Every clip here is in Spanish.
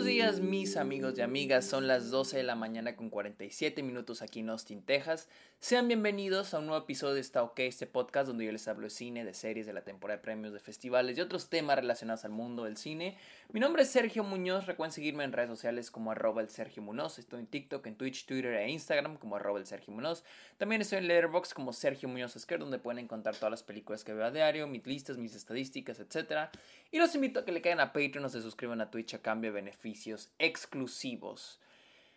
buenos días mis amigos y amigas, son las 12 de la mañana con 47 minutos aquí en Austin, Texas. Sean bienvenidos a un nuevo episodio de Está OK, este podcast donde yo les hablo de cine, de series, de la temporada de premios, de festivales y otros temas relacionados al mundo del cine. Mi nombre es Sergio Muñoz, recuerden seguirme en redes sociales como arroba el Sergio Muñoz, estoy en TikTok, en Twitch, Twitter e Instagram como arroba el Sergio Muñoz. También estoy en Letterboxd como Sergio Muñoz Esquer, donde pueden encontrar todas las películas que veo a diario, mis listas, mis estadísticas, etc. Y los invito a que le caigan a Patreon o se suscriban a Twitch a cambio de beneficios exclusivos.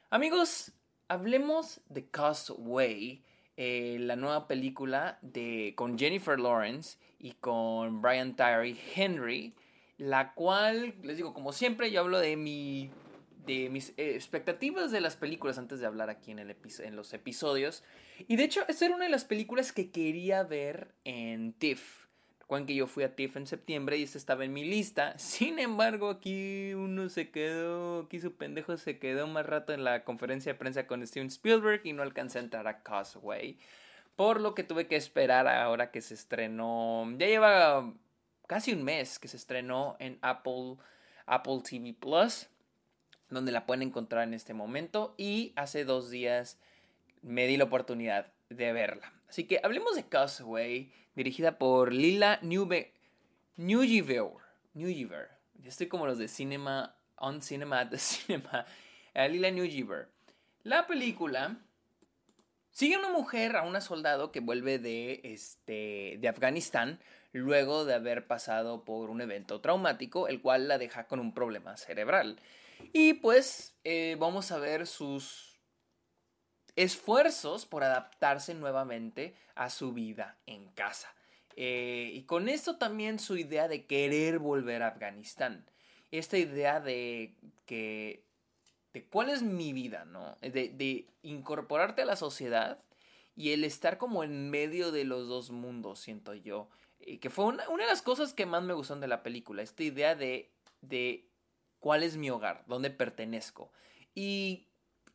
Amigos, hablemos de Castaway eh, la nueva película de, con Jennifer Lawrence y con Brian Tyree Henry, la cual, les digo, como siempre, yo hablo de mi de mis eh, expectativas de las películas antes de hablar aquí en, el en los episodios. Y de hecho, esta era una de las películas que quería ver en TIFF. Recuerden que yo fui a TIFF en septiembre y esta estaba en mi lista. Sin embargo, aquí uno se quedó, aquí su pendejo se quedó más rato en la conferencia de prensa con Steven Spielberg y no alcancé a entrar a Causeway. Por lo que tuve que esperar ahora que se estrenó. Ya lleva casi un mes que se estrenó en Apple, Apple TV Plus, donde la pueden encontrar en este momento. Y hace dos días me di la oportunidad de verla. Así que hablemos de Causeway dirigida por Lila Newbe Newgiver. Newgiver. Estoy como los de Cinema, On Cinema, The Cinema. Uh, Lila Newgiver. La película sigue a una mujer, a una soldado que vuelve de, este, de Afganistán luego de haber pasado por un evento traumático, el cual la deja con un problema cerebral. Y pues eh, vamos a ver sus esfuerzos por adaptarse nuevamente a su vida en casa. Eh, y con esto también su idea de querer volver a Afganistán. Esta idea de que de cuál es mi vida, ¿no? De, incorporarte a la sociedad y el estar como en medio de los dos mundos, siento yo. Y que fue una, una, de las cosas que más me gustaron de la película, esta idea de, de cuál es mi hogar, dónde pertenezco. Y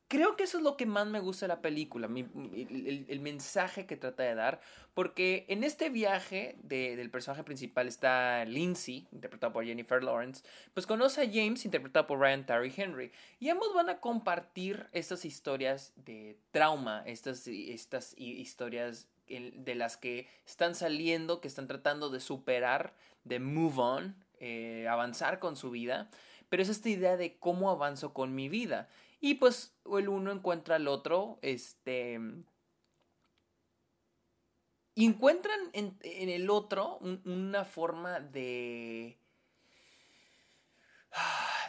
creo que eso es lo que más me gusta de la película, el, mensaje que trata de dar, porque en este viaje del personaje principal está Lindsay, interpretado por Jennifer Lawrence, pues conoce a James, interpretado por Ryan Terry Henry, y ambos van a compartir estas historias de trauma, estas, estas historias de las que están saliendo, que están tratando de superar, de move on, eh, avanzar con su vida, pero es esta idea de cómo avanzo con mi vida. Y pues el uno encuentra al otro, este... Y encuentran en, el otro una forma de...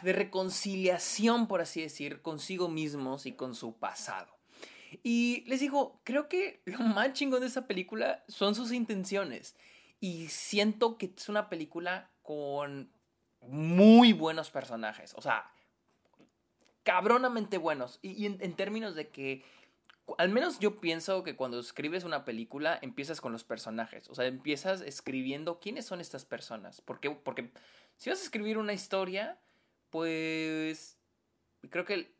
de reconciliación, por así decir, consigo mismos y con su pasado. Y les digo, creo que lo más chingón de esa película son sus intenciones. Y siento que es una película con muy buenos personajes. O sea, cabronamente buenos. Y, en, términos de que, al menos yo pienso que cuando escribes una película, empiezas con los personajes. O sea, empiezas escribiendo quiénes son estas personas. Porque, porque si vas a escribir una historia, pues creo que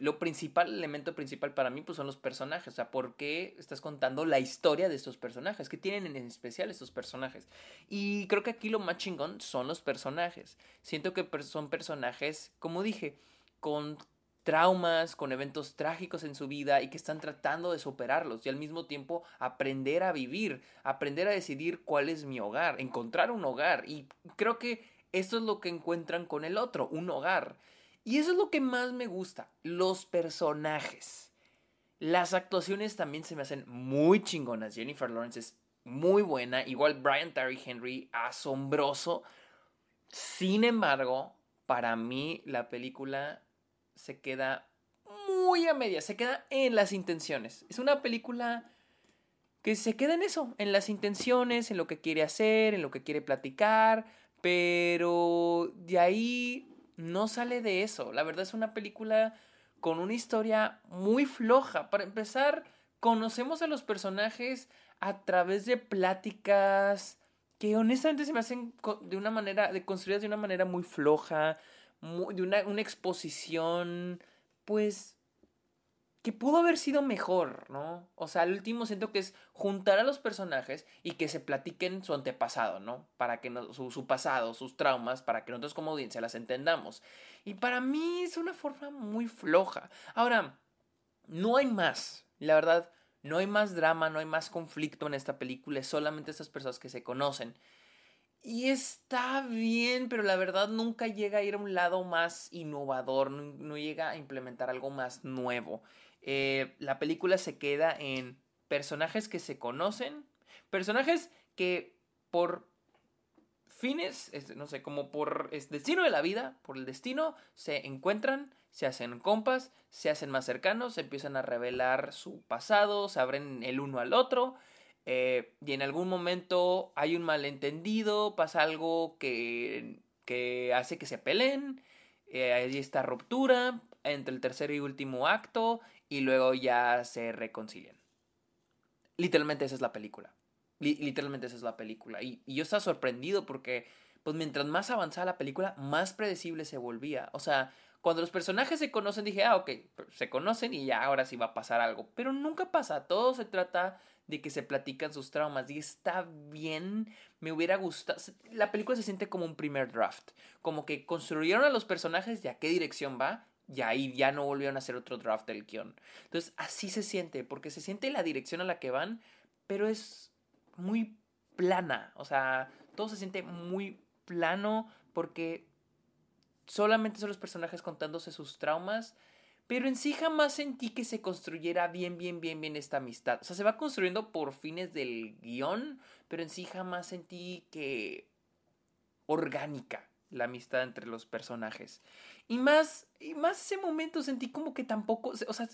lo principal, el elemento principal para mí, pues son los personajes. O sea, ¿por qué estás contando la historia de estos personajes? ¿Qué tienen en especial estos personajes? Y creo que aquí lo más chingón son los personajes. Siento que son personajes, como dije, con traumas, con eventos trágicos en su vida y que están tratando de superarlos y al mismo tiempo aprender a vivir, aprender a decidir cuál es mi hogar, encontrar un hogar. Y creo que esto es lo que encuentran con el otro, un hogar. Y eso es lo que más me gusta, los personajes. Las actuaciones también se me hacen muy chingonas. Jennifer Lawrence es muy buena, igual Brian Terry Henry, asombroso. Sin embargo, para mí la película se queda muy a media, se queda en las intenciones. Es una película que se queda en eso, en las intenciones, en lo que quiere hacer, en lo que quiere platicar, pero de ahí no sale de eso. La verdad es una película con una historia muy floja. Para empezar, conocemos a los personajes a través de pláticas que honestamente se me hacen de una manera, de construidas de una manera muy floja, de una, exposición, pues, que pudo haber sido mejor, ¿no? O sea, al último siento que es juntar a los personajes y que se platiquen su antepasado, ¿no? Para que no, su, su, pasado, sus traumas, para que nosotros como audiencia las entendamos. Y para mí es una forma muy floja. Ahora, no hay más. La verdad, no hay más drama, no hay más conflicto en esta película. Es solamente estas personas que se conocen. Y está bien, pero la verdad nunca llega a ir a un lado más innovador, no, no llega a implementar algo más nuevo. Eh, la película se queda en personajes que se conocen, personajes que por fines, no sé, como por destino de la vida, por el destino, se encuentran, se hacen compas, se hacen más cercanos, se empiezan a revelar su pasado, se abren el uno al otro. Eh, y en algún momento hay un malentendido, pasa algo que, que hace que se peleen, eh, hay esta ruptura entre el tercer y último acto y luego ya se reconcilian. Literalmente esa es la película. literalmente esa es la película. Y, yo estaba sorprendido porque, pues mientras más avanzaba la película, más predecible se volvía. O sea, cuando los personajes se conocen, dije, ah, ok, se conocen y ya ahora sí va a pasar algo. Pero nunca pasa. Todo se trata de que se platican sus traumas. Y está bien. Me hubiera gustado. La película se siente como un primer draft. Como que construyeron a los personajes de a qué dirección va y ahí ya no volvieron a hacer otro draft del guion. Entonces, así se siente, porque se siente la dirección a la que van, pero es muy plana. O sea, todo se siente muy plano porque solamente son los personajes contándose sus traumas. Pero en sí jamás sentí que se construyera bien, bien, bien, bien esta amistad. O sea, se va construyendo por fines del guion, pero en sí jamás sentí que orgánica la amistad entre los personajes. Y más, y más ese momento sentí como que tampoco, o sea,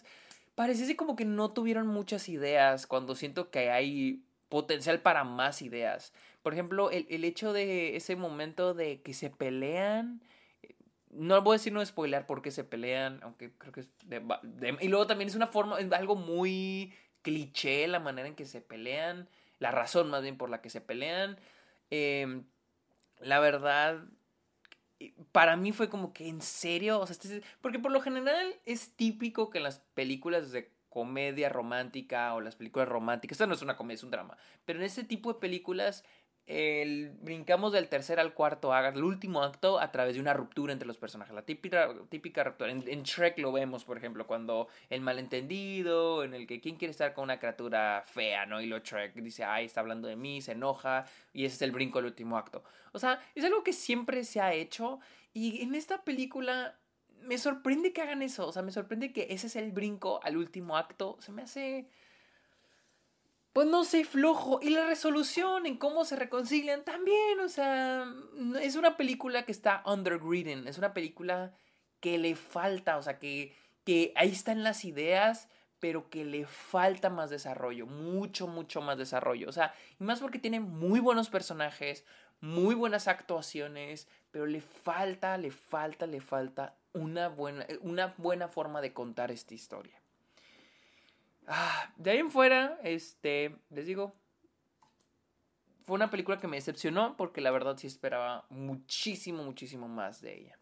parece como que no tuvieron muchas ideas cuando siento que hay potencial para más ideas. Por ejemplo, el, el hecho de ese momento de que se pelean. No voy a decir no spoiler porque se pelean, aunque creo que es y luego también es una forma, es algo muy cliché la manera en que se pelean, la razón más bien por la que se pelean. Eh, la verdad, para mí fue como que en serio, o sea, este porque por lo general es típico que en las películas de comedia romántica o las películas románticas, esto no es una comedia, es un drama, pero en este tipo de películas el, brincamos del tercer al cuarto acto, el último acto, a través de una ruptura entre los personajes. La típica, típica ruptura. En, en, Shrek lo vemos, por ejemplo, cuando el malentendido, en el que quién quiere estar con una criatura fea, ¿no? Y lo Shrek dice, ay, está hablando de mí, se enoja, y ese es el brinco del último acto. O sea, es algo que siempre se ha hecho, y en esta película me sorprende que hagan eso. O sea, me sorprende que ese es el brinco al último acto. Se me hace pues no sé, flojo. Y la resolución en cómo se reconcilian también, o sea, es una película que está undergreeding, es una película que le falta, o sea, que, que ahí están las ideas, pero que le falta más desarrollo, mucho, mucho más desarrollo. O sea, y más porque tiene muy buenos personajes, muy buenas actuaciones, pero le falta, le falta, le falta una buena, una buena forma de contar esta historia. Ah, de ahí en fuera, este, les digo, fue una película que me decepcionó porque la verdad sí esperaba muchísimo, muchísimo más de ella.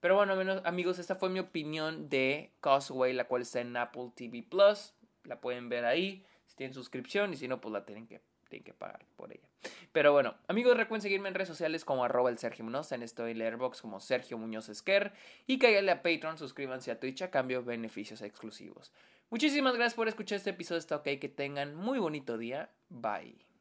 Pero bueno, amigos, esta fue mi opinión de Causeway, la cual está en Apple TV Plus. La pueden ver ahí, si tienen suscripción y si no, pues la tienen que, tienen que pagar por ella. Pero bueno, amigos, recuerden seguirme en redes sociales como arroba el Sergio Muñoz, en esto Letterboxd como Sergio Muñoz Esquer y cállale a Patreon, suscríbanse a Twitch a cambio de beneficios exclusivos. Muchísimas gracias por escuchar este episodio. Está ok. Que tengan muy bonito día. Bye.